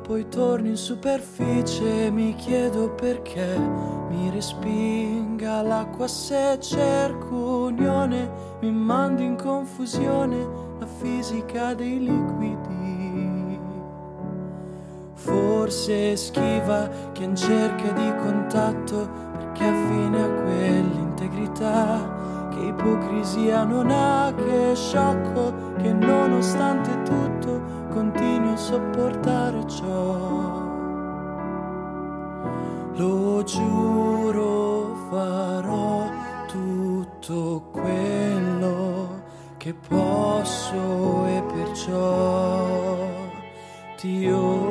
poi torno in superficie mi chiedo perché mi respinga l'acqua se cerco unione, mi mando in confusione la fisica dei liquidi. Forse schiva che in cerca di contatto perché affine a quell'integrità che ipocrisia non ha, che sciocco che nonostante a sopportare ciò. Lo giuro farò tutto quello che posso e perciò ti otterrò.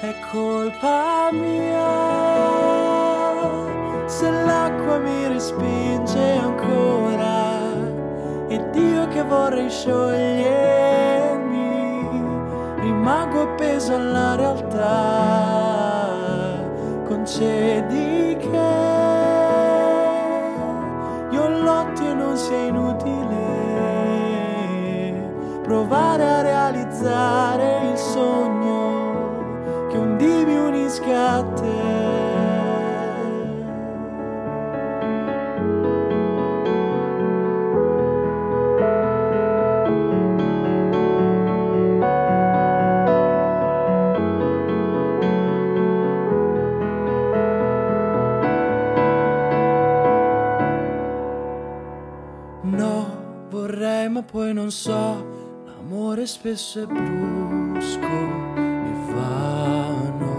È colpa mia se l'acqua mi respinge ancora ed io che vorrei sciogliermi rimango appeso alla realtà concedi che io lotti e non sia inutile provare a realizzare il sogno che un dì mi unisca a te so, l'amore spesso è brusco e vano.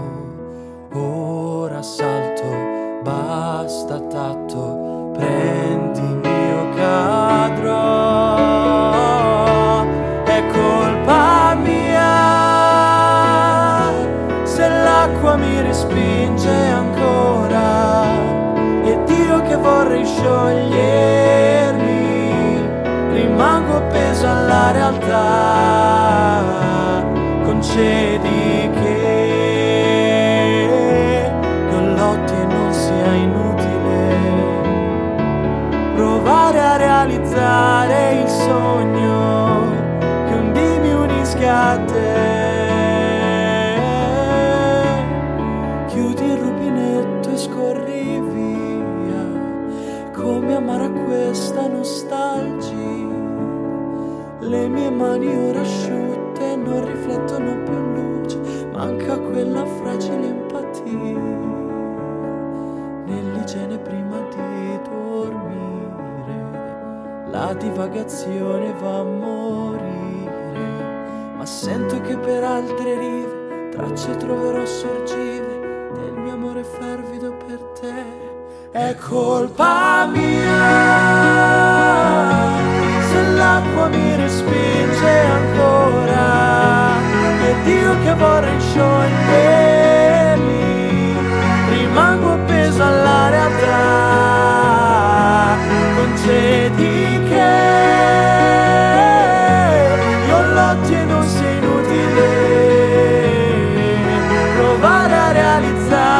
Ora salto, basta tatto, prendimi o cadrò. È colpa mia se l'acqua mi respinge ancora ed io che vorrei sciogliermi rimango appeso alla realtà, concedi che non lotti non sia inutile provare a realizzare il sogno che un dì mi unisca a te. Chiudi il rubinetto e scorri via, come amare questa nostalgia le mie mani ora asciutte non riflettono più luce, manca quella fragile empatia nell'igiene prima di dormire. La divagazione va a morire, ma sento che per altre rive tracce troverò sorgere del mio amore fervido per te. È colpa mia l'acqua mi respinge ancora. E Dio che vorrei sciogliermi rimango appeso alla realtà concedi che. Io lotti e non sia inutile. Provare a realizzare